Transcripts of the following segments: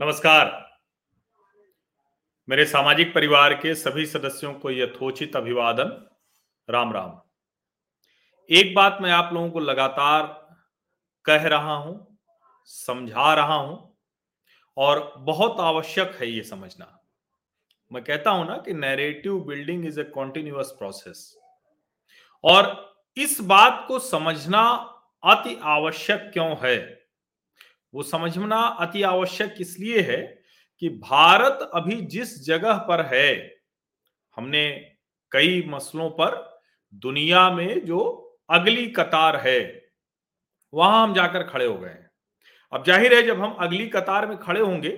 नमस्कार। मेरे सामाजिक परिवार के सभी सदस्यों को यथोचित अभिवादन। राम राम। एक बात मैं आप लोगों को लगातार कह रहा हूँ, समझा रहा हूँ, और बहुत आवश्यक है ये समझना। मैं कहता हूँ ना कि narrative building is a continuous process और इस बात को समझना अति आवश्यक क्यों है? वो समझना अति आवश्यक इसलिए है कि भारत अभी जिस जगह पर है, हमने कई मसलों पर दुनिया में जो अगली कतार है, वहाँ हम जाकर खड़े हो गए हैं। अब ज़ाहिर है, जब हम अगली कतार में खड़े होंगे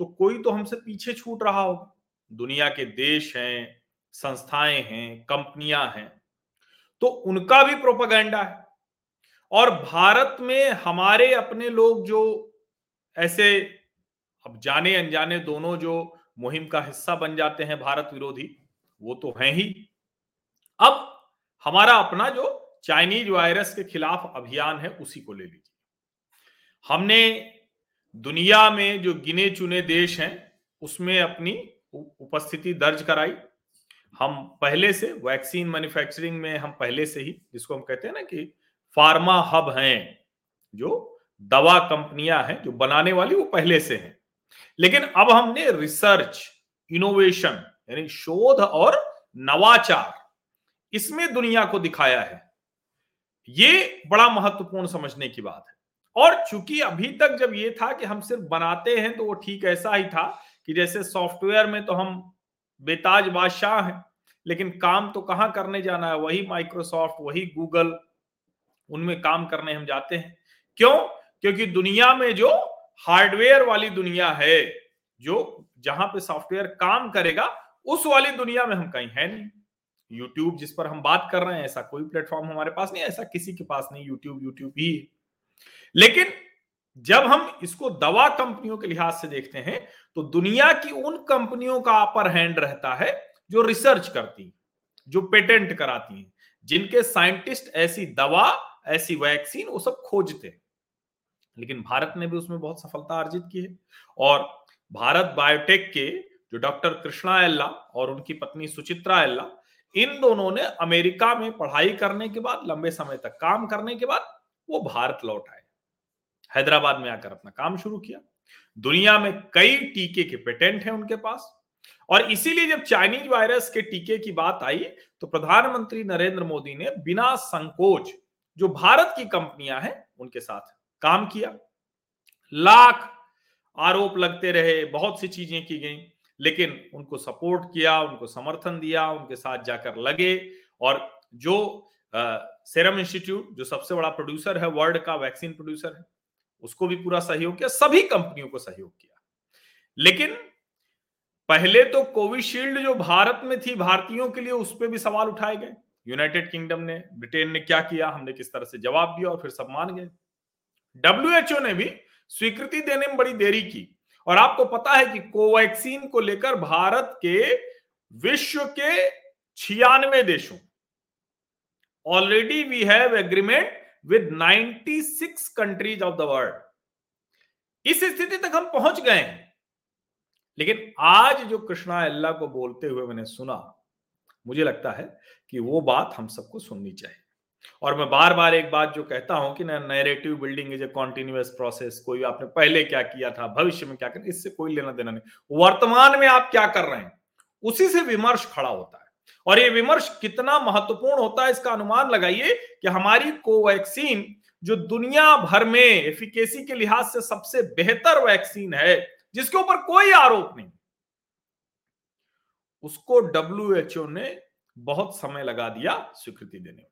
तो कोई तो हमसे पीछे छूट रहा होगा। दुनिया के देश हैं, संस्थाएँ हैं, कंपनियाँ हैं तो उनका भी प्रोपागेंडा है। और भारत में हमारे अपने लोग जो ऐसे अब जाने अनजाने दोनों जो मुहिम का हिस्सा बन जाते हैं भारत विरोधी, वो तो हैं ही। अब हमारा अपना जो चाइनीज़ वायरस के खिलाफ अभियान है, उसी को ले लीजिए। हमने दुनिया में जो गिने चुने देश हैं, उसमें अपनी उपस्थिति दर्ज कराई। हम पहले से, वैक्सीन मैन्युफैक्चरिंग में हम पहले से ही, जिसको हम कहते हैं ना कि फार्मा हब हैं, जो दवा कंपनियाँ हैं, जो बनाने वाली वो पहले से हैं। लेकिन अब हमने रिसर्च, इनोवेशन, यानी शोध और नवाचार, इसमें दुनिया को दिखाया है। ये बड़ा महत्वपूर्ण समझने की बात है। और चूँकि अभी तक जब ये था कि हम सिर्फ़ बनाते हैं तो वो ठीक ऐसा ही था कि जैसे सॉफ्टवेयर में तो हम बेताज बादशाह हैं, लेकिन काम तो कहाँ करने जाना है? वही माइक्रोसॉफ्ट वही गूगल उनमें काम करने हम जाते हैं। क्यों? क्योंकि दुनिया में जो हार्डवेयर वाली दुनिया है, जो जहाँ पे सॉफ्टवेयर काम करेगा, उस वाली दुनिया में हम कहीं है नहीं। यूट्यूब जिस पर हम बात कर रहे हैं, ऐसा कोई प्लेटफॉर्म हमारे पास नहीं ऐसा किसी के पास नहीं यूट्यूब यूट्यूब ही लेकिन जब हम इसको दवा कंपनियों के लिहाज से देखते हैं तो दुनिया की उन कंपनियों का अपर हैंड रहता है, जो रिसर्च करती जो पेटेंट कराती हैं, जिनके साइंटिस्ट ऐसी दवा ऐसी वैक्सीन वो सब खोजते हैं। लेकिन भारत ने भी उसमें बहुत सफलता अर्जित की है। और भारत बायोटेक के जो डॉक्टर कृष्णा एल्ला और उनकी पत्नी सुचित्रा एल्ला, इन दोनों ने अमेरिका में पढ़ाई करने के बाद, लंबे समय तक काम करने के बाद, वो भारत लौट आए। हैदराबाद में आकर अपना काम शुरू किया। दुनिया में कई टीके के पेटेंट हैं उनके पास। और इसीलिए जब चाइनीज़ वायरस के टीके की बात आई तो प्रधानमंत्री नरेंद्र मोदी ने बिना संकोच जो भारत की कंपनियाँ हैं, उनके साथ काम किया। लाख आरोप लगते रहे, बहुत सी चीज़ें की गई, लेकिन उनको सपोर्ट किया, उनको समर्थन दिया, उनके साथ जाकर लगे और जो सेरम इंस्टीट्यूट, जो सबसे बड़ा प्रोड्यूसर है, वर्ल्ड का वैक्सीन प्रोड्यूसर है, उसको भी पूरा सहयोग किया, सभी कंपनियों को सहयोग किया। लेकिन पहले तो कोविशील्ड जो भारत में थी, भारतीयों के लिए, उस पर भी सवाल उठाए गए। यूनाइटेड किंगडम ने, ब्रिटेन ने क्या किया? हमने किस तरह से जवाब दिया और फिर सब मान गए। डब्ल्यूएचओ ने भी स्वीकृति देने में बड़ी देरी की और आपको पता है कि कोवैक्सीन को लेकर भारत के विश्व के छियानवे देशों already we have agreement with 96 countries of the world इस स्थिति तक हम पहुँच गए हैं। लेकिन आज जो कृष्णा अल्लाह को बोलते हुए मैंने सुना मुझे लगता है कि वो बात हम सबको सुननी चाहिए। और मैं बार बार एक बात जो कहता हूँ कि narrative building is a continuous process कोई आपने पहले क्या किया था, भविष्य में क्या कर, इससे कोई लेना देना नहीं। वर्तमान में आप क्या कर रहे हैं, उसी से विमर्श खड़ा होता है। और ये विमर्श कितना महत्वपूर्ण होता है, इसका अनुमान लगाइए कि हमारी कोवैक्सीन जो दुनिया भर में एफिकेसी के लिहाज से सबसे बेहतर वैक्सीन है, जिसके ऊपर कोई आरोप नहीं। उसको डब्ल्यू ने बहुत समय लगा दिया स्वीकृति देने में।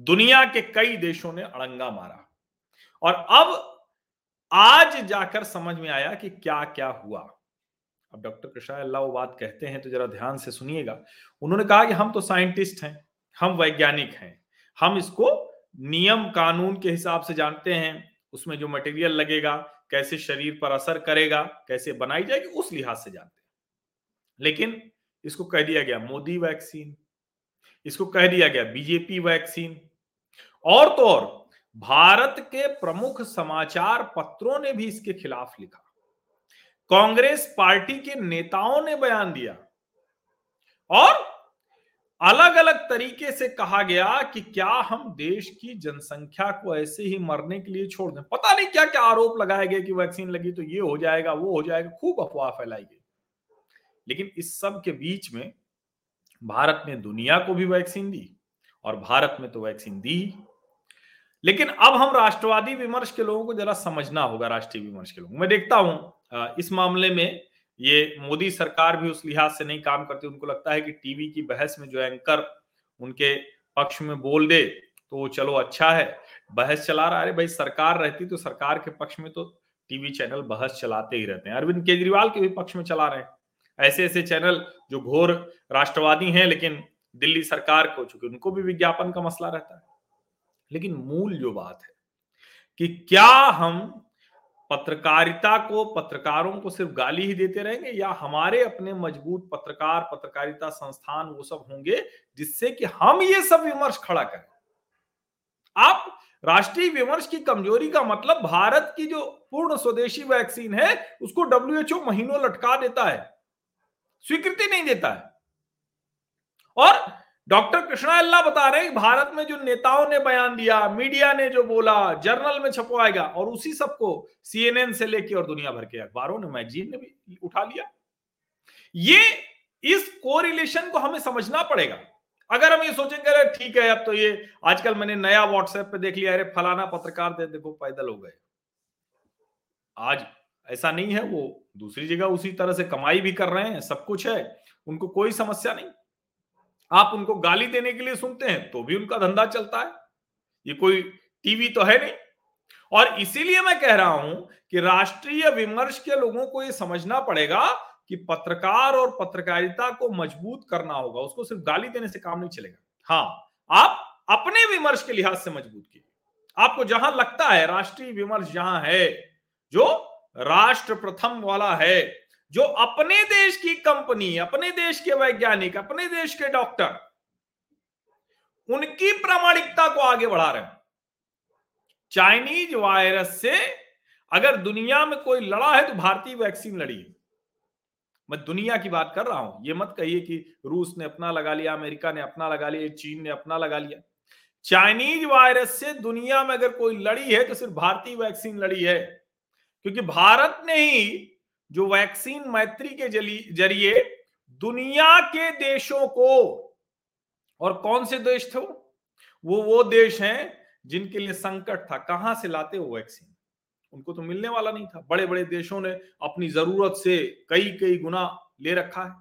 दुनिया के कई देशों ने अड़ंगा मारा। और अब, आज जाकर समझ में आया कि क्या क्या हुआ। अब डॉक्टर कृष्णा अल्लाह वो बात कहते हैं तो जरा ध्यान से सुनिएगा। उन्होंने कहा कि हम तो साइंटिस्ट हैं, हम वैज्ञानिक हैं, हम इसको नियम कानून के हिसाब से जानते हैं, उसमें जो मटेरियल लगेगा, कैसे शरीर पर असर करेगा, कैसे बनाई जाएगी, उस लिहाज से जानते हैं। लेकिन इसको कह दिया गया मोदी वैक्सीन, इसको कह दिया गया बीजेपी वैक्सीन। और तो और, भारत के प्रमुख समाचार पत्रों ने भी इसके खिलाफ लिखा। कांग्रेस पार्टी के नेताओं ने बयान दिया। और अलग अलग तरीके से कहा गया कि क्या हम देश की जनसंख्या को ऐसे ही मरने के लिए छोड़ दें। पता नहीं क्या क्या आरोप लगाया गया कि वैक्सीन लगी तो ये हो जाएगा, वो हो जाएगा, खूब अफवाह फैलाई गई। लेकिन इस सब के बीच में भारत ने दुनिया को भी वैक्सीन दी और भारत में तो वैक्सीन दी लेकिन अब हम राष्ट्रवादी विमर्श के लोगों को जरा समझना होगा, राष्ट्रीय विमर्श के लोगों मैं देखता हूँ इस मामले में ये मोदी सरकार भी उस लिहाज से नहीं काम करती, उनको लगता है कि टीवी की बहस में जो एंकर उनके पक्ष में बोल दे तो चलो अच्छा है। बहस चला रहा है भाई सरकार रहती तो सरकार के पक्ष में तो टीवी चैनल बहस चलाते ही रहते हैं। अरविंद केजरीवाल के भी पक्ष में चला रहे हैं। ऐसे ऐसे चैनल जो घोर राष्ट्रवादी हैं, लेकिन दिल्ली सरकार को, चूँकि उनको भी विज्ञापन का मसला रहता है। लेकिन मूल जो बात है कि क्या हम पत्रकारिता को, पत्रकारों को सिर्फ़ गाली ही देते रहेंगे, या हमारे अपने मज़बूत पत्रकार, पत्रकारिता संस्थान वो सब होंगे जिससे कि हम ये सब विमर्श खड़ा करें? आप राष्ट्रीय विमर्श की कमज़ोरी का मतलब भारत की जो पूर्ण स्वदेशी वैक्सीन है, उसको डब्ल्यूएचओ महीनों लटका देता है। स्वीकृति नहीं देता है। और डॉक्टर कृष्णा अल्लाह बता रहे हैं, भारत में जो नेताओं ने बयान दिया, मीडिया ने जो बोला, जर्नल में छपवाएगा, और उसी सबको सीएनएन से लेके और दुनिया भर के अखबारों ने, मैगजीन ने भी उठा लिया। ये इस कोरिलेशन को हमें समझना पड़ेगा। अगर हम ये सोचेंगे, अरे ठीक है, अब तो ये आजकल मैंने नया व्हाट्सएप पे देख लिया, अरे फलाना पत्रकार दे देखो पैदल हो गए। आज ऐसा नहीं है, वो दूसरी जगह उसी तरह से कमाई भी कर रहे हैं, सब कुछ है, उनको कोई समस्या नहीं। आप उनको गाली देने के लिए सुनते हैं तो भी उनका धंधा चलता है। ये कोई टीवी तो है नहीं। और इसीलिए मैं कह रहा हूँ कि राष्ट्रीय विमर्श के लोगों को यह समझना पड़ेगा कि पत्रकार और पत्रकारिता को मज़बूत करना होगा, उसको सिर्फ़ गाली देने से काम नहीं चलेगा। हाँ आप अपने विमर्श के लिहाज से मज़बूत कीजिए। आपको जहाँ लगता है, राष्ट्रीय विमर्श जहाँ है, जो राष्ट्र प्रथम वाला है, जो अपने देश की कंपनी, अपने देश के वैज्ञानिक, अपने देश के डॉक्टर, उनकी प्रामाणिकता को आगे बढ़ा रहे हैं। चाइनीज़ वायरस से अगर दुनिया में कोई लड़ा है तो भारतीय वैक्सीन लड़ी है। मैं दुनिया की बात कर रहा हूँ, ये मत कहिए कि रूस ने अपना लगा लिया, अमेरिका ने अपना लगा लिया, चीन ने अपना लगा लिया। चाइनीज़ वायरस से दुनिया में अगर कोई लड़ी है तो सिर्फ़ भारतीय वैक्सीन लड़ी है। क्योंकि भारत ने ही जो वैक्सीन मैत्री के ज़रिए दुनिया के देशों को, और कौन से देश थे वो? वो देश हैं जिनके लिए संकट था। कहाँ से लाते वो वैक्सीन? उनको तो मिलने वाला नहीं था। बड़े बड़े देशों ने अपनी ज़रूरत से कई कई गुना ले रखा है।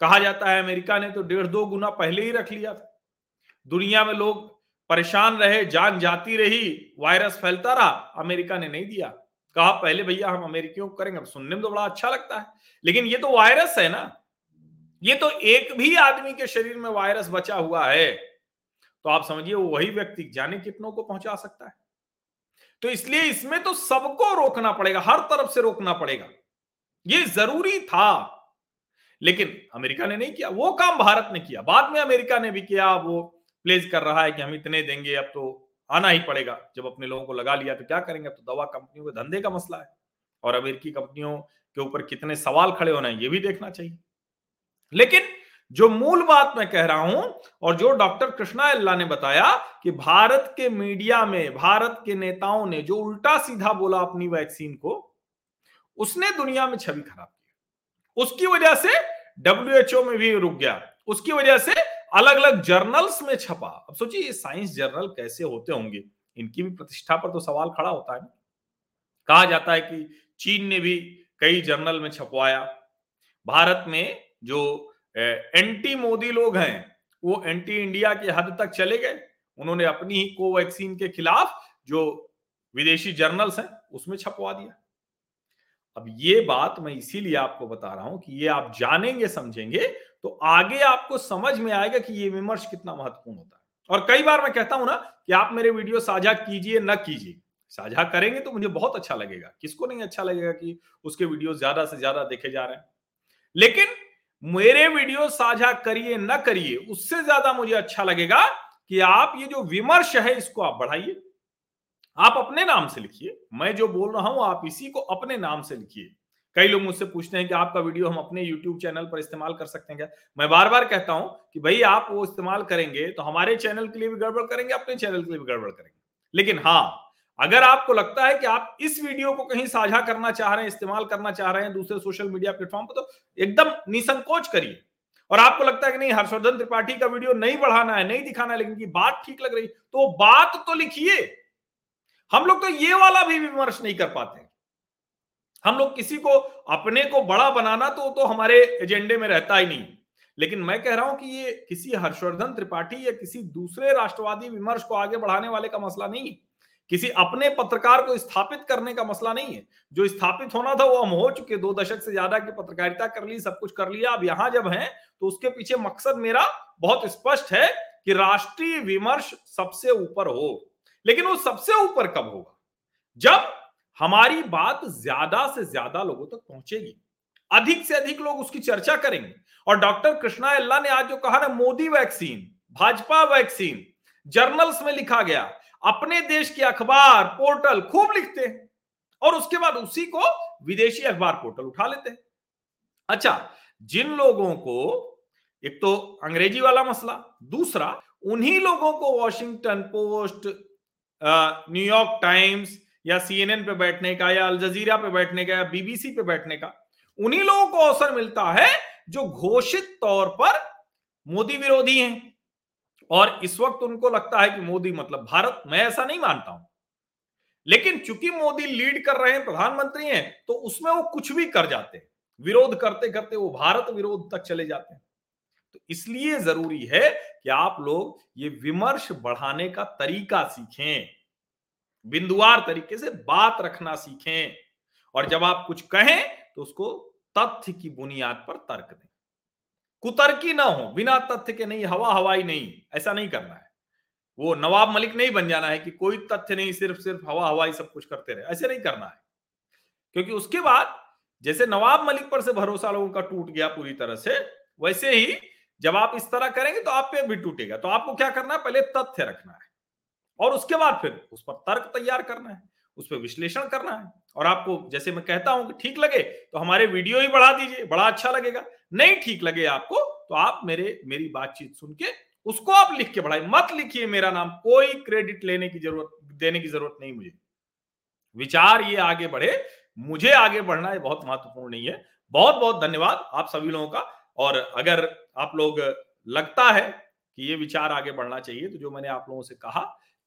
कहा जाता है अमेरिका ने तो डेढ़ दो गुना पहले ही रख लिया था। दुनिया में लोग परेशान रहे, जान जाती रही, वायरस फैलता रहा, अमेरिका ने नहीं दिया। कहा, पहले भैया हम अमेरिकियों को करेंगे सुनने में तो बड़ा अच्छा लगता है। लेकिन ये तो वायरस है ना। ये तो एक भी आदमी के शरीर में वायरस बचा हुआ है। तो आप समझिए वही व्यक्ति जाने कितनों को पहुँचा सकता है। तो इसलिए इसमें तो सबको रोकना पड़ेगा, हर तरफ़ से रोकना पड़ेगा। ये ज़रूरी था। लेकिन अमेरिका ने नहीं किया, वो काम भारत ने किया। बाद में अमेरिका ने भी किया, वो प्लेज कर रहा है कि हम इतने देंगे, अब तो आना ही पड़ेगा। जब अपने लोगों को लगा लिया तो क्या करेंगे? तो दवा कंपनियों के धंधे का मसला है और अमेरिकी कंपनियों के ऊपर कितने सवाल खड़े होना है, ये भी देखना चाहिए। लेकिन जो मूल बात मैं कह रहा हूँ और जो डॉक्टर कृष्णा अल्लाह ने बताया कि भारत के मीडिया में, भारत के नेताओं ने जो उल्टा सीधा बोला अपनी वैक्सीन को, उसने दुनिया में छवि खराब की। उसकी वजह से डब्ल्यूएचओ में भी रुक गया। उसकी वजह से अलग अलग जर्नल्स में छपा। अब सोचिए, ये साइंस जर्नल कैसे होते होंगे? इनकी भी प्रतिष्ठा पर तो सवाल खड़ा होता है कहा जाता है कि चीन ने भी कई जर्नल में छपवाया। भारत में जो एंटी मोदी लोग हैं, वो एंटी इंडिया की हद तक चले गए। उन्होंने अपनी ही कोवैक्सीन के खिलाफ जो विदेशी जर्नल्स हैं, उसमें छपवा दिया। अब ये बात मैं इसीलिए आपको बता रहा हूँ कि ये आप जानेंगे, समझेंगे तो आगे आपको समझ में आएगा कि ये विमर्श कितना महत्वपूर्ण होता है। और कई बार मैं कहता हूँ ना कि आप मेरे वीडियो साझा कीजिए, न कीजिए। साझा करेंगे तो मुझे बहुत अच्छा लगेगा। किसको नहीं अच्छा लगेगा कि उसके वीडियो ज़्यादा से ज़्यादा देखे जा रहे हैं? लेकिन मेरे वीडियो साझा करिए, न करिए, उससे ज़्यादा मुझे अच्छा लगेगा कि आप ये जो विमर्श है, इसको आप बढ़ाइए। आप अपने नाम से लिखिए। मैं जो बोल रहा हूँ, आप इसी को अपने नाम से लिखिए। कई लोग मुझसे पूछते हैं कि आपका वीडियो हम अपने यूट्यूब चैनल पर इस्तेमाल कर सकते हैं क्या? मैं बार बार कहता हूँ कि भाई, आप वो इस्तेमाल करेंगे तो हमारे चैनल के लिए भी गड़बड़ करेंगे, अपने चैनल के लिए भी गड़बड़ करेंगे। लेकिन हाँ अगर आपको लगता है कि आप इस वीडियो को कहीं साझा करना चाह रहे हैं, इस्तेमाल करना चाह रहे हैं दूसरे सोशल मीडिया प्लेटफॉर्म पर तो एकदम निसंकोच करिए। और आपको लगता है कि नहीं, हर्षवर्धन त्रिपाठी का वीडियो नहीं बढ़ाना है, नहीं दिखाना है, लेकिन की बात ठीक लग रही तो बात तो लिखिए। हम लोग तो ये वाला भी विमर्श नहीं कर पाते। हम लोग किसी को अपने को बड़ा बनाना तो तो हमारे एजेंडे में रहता ही नहीं। लेकिन मैं कह रहा हूँ कि ये किसी हर्षवर्धन त्रिपाठी या किसी दूसरे राष्ट्रवादी विमर्श को आगे बढ़ाने वाले का मसला नहीं है। किसी अपने पत्रकार को स्थापित करने का मसला नहीं है। जो स्थापित होना था वो हम हो चुके दो दशक से ज़्यादा की पत्रकारिता कर ली, सब कुछ कर लिया। अब यहाँ जब है तो उसके पीछे मकसद मेरा बहुत स्पष्ट है कि राष्ट्रीय विमर्श सबसे ऊपर हो। लेकिन वो सबसे ऊपर कब होगा? जब हमारी बात ज़्यादा से ज़्यादा लोगों तक पहुंचेगी। अधिक से अधिक लोग उसकी चर्चा करेंगे। और डॉक्टर कृष्णा अल्लाह ने आज जो कहा ना, Modi vaccine, Bhajpa vaccine, journals में लिखा गया, अपने देश के अखबार, पोर्टल खूब लिखते हैं। और उसके बाद उसी को विदेशी अखबार पोर्टल उठा लेते हैं। अच्छा जिन लोगों को, एक तो अंग्रेज़ी वाला मसला, दूसरा, उन्हीं लोगों को Washington Post New York Times या सीएनएन पे बैठने का या अल जजीरा पे बैठने का या बीबीसी पे बैठने का, उन्हीं लोगों को अवसर मिलता है जो घोषित तौर पर मोदी विरोधी हैं। और इस वक्त उनको लगता है कि मोदी मतलब भारत, मैं ऐसा नहीं मानता हूँ। लेकिन चूँकि मोदी लीड कर रहे हैं, प्रधानमंत्री हैं तो उसमें वो कुछ भी कर जाते हैं। विरोध करते करते वो भारत विरोध तक चले जाते हैं। तो इसलिए ज़रूरी है कि आप लोग ये विमर्श बढ़ाने का तरीका सीखें। बिंदुवार तरीके से बात रखना सीखें। और जब आप कुछ कहें तो उसको तथ्य की बुनियाद पर तर्क दें। कुतर्की ना हो, बिना तथ्य के नहीं, हवा हवाई नहीं, ऐसा नहीं करना है। वो नवाब मलिक नहीं बन जाना है कि कोई तथ्य नहीं, सिर्फ़ सिर्फ़ हवा हवाई सब कुछ करते रहे, ऐसे नहीं करना है। क्योंकि उसके बाद, जैसे नवाब मलिक पर से भरोसा लोगों का टूट गया पूरी तरह से, वैसे ही जब आप इस तरह करेंगे तो आप पे भी टूटेगा। तो आपको क्या करना है? पहले तथ्य रखना है। और उसके बाद फिर उस पर तर्क तैयार करना है, उस पर विश्लेषण करना है। और आपको जैसे मैं कहता हूँ कि ठीक लगे तो हमारे वीडियो ही बढ़ा दीजिए, बड़ा अच्छा लगेगा। नहीं ठीक लगे आपको तो आप मेरे, मेरी बातचीत सुन के उसको आप लिख के बढ़ाए मत लिखिए मेरा नाम, कोई क्रेडिट लेने की ज़रूरत, देने की ज़रूरत नहीं मुझे। विचार ये आगे बढ़े, मुझे आगे बढ़ना ये बहुत महत्वपूर्ण नहीं है। बहुत बहुत धन्यवाद आप सभी लोगों का। और अगर आप लोग लगता है कि ये विचार आगे बढ़ना चाहिए तो जो मैंने आप लोगों से कहा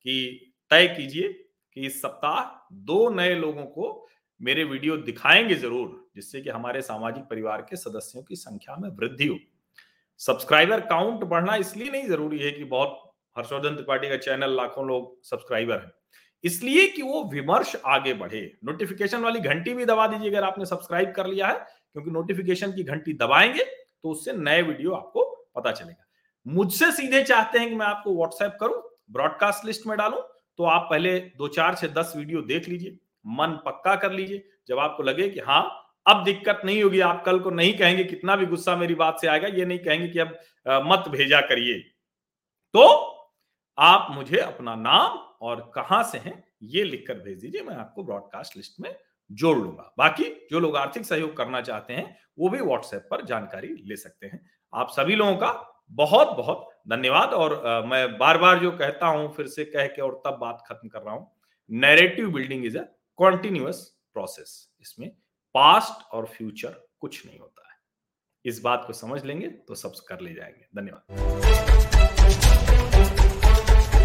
कि तय कीजिए कि इस सप्ताह दो नए लोगों को मेरे वीडियो दिखाएँगे ज़रूर, जिससे कि हमारे सामाजिक परिवार के सदस्यों की संख्या में वृद्धि हो। सब्सक्राइबर काउंट बढ़ना इसलिए नहीं ज़रूरी है कि बहुत, हर्षवर्धन त्रिपाठी का चैनल लाखों लोग सब्सक्राइबर हैं। इसलिए कि वो विमर्श आगे बढ़े। नोटिफिकेशन वाली घंटी भी दबा दीजिए अगर आपने सब्सक्राइब कर लिया है, क्योंकि नोटिफिकेशन की घंटी दबाएँगे तो उससे नए वीडियो आपको पता चलेगा। मुझसे सीधे चाहते हैं कि मैं आपको व्हाट्सएप करूँ ब्रॉडकास्ट लिस्ट में डालूं तो आप पहले दो चार से दस वीडियो देख लीजिए, मन पक्का कर लीजिए, जब आपको लगे कि हाँ अब दिक्कत नहीं होगी, आप कल को नहीं कहेंगे, कितना भी गुस्सा मेरी बात से आएगा, ये नहीं कहेंगे कि अब मत भेजा करिए। तो आप मुझे अपना नाम और कहाँ से हैं, ये लिखकर भेज दीजिए, मैं आपको ब्रॉडकास्ट लिस्ट में जोड़ लूँगा। बाकी जो लोग आर्थिक सहयोग करना चाहते हैं, वो भी व्हाट्सएप पर जानकारी ले सकते हैं। आप सभी लोगों का बहुत बहुत धन्यवाद। और मैं बार बार जो कहता हूँ, फिर से कह के और तब बात खत्म कर रहा हूँ। Narrative building is a continuous process इसमें पास्ट और फ्यूचर कुछ नहीं होता है। इस बात को समझ लेंगे तो सब कर ले जाएँगे। धन्यवाद।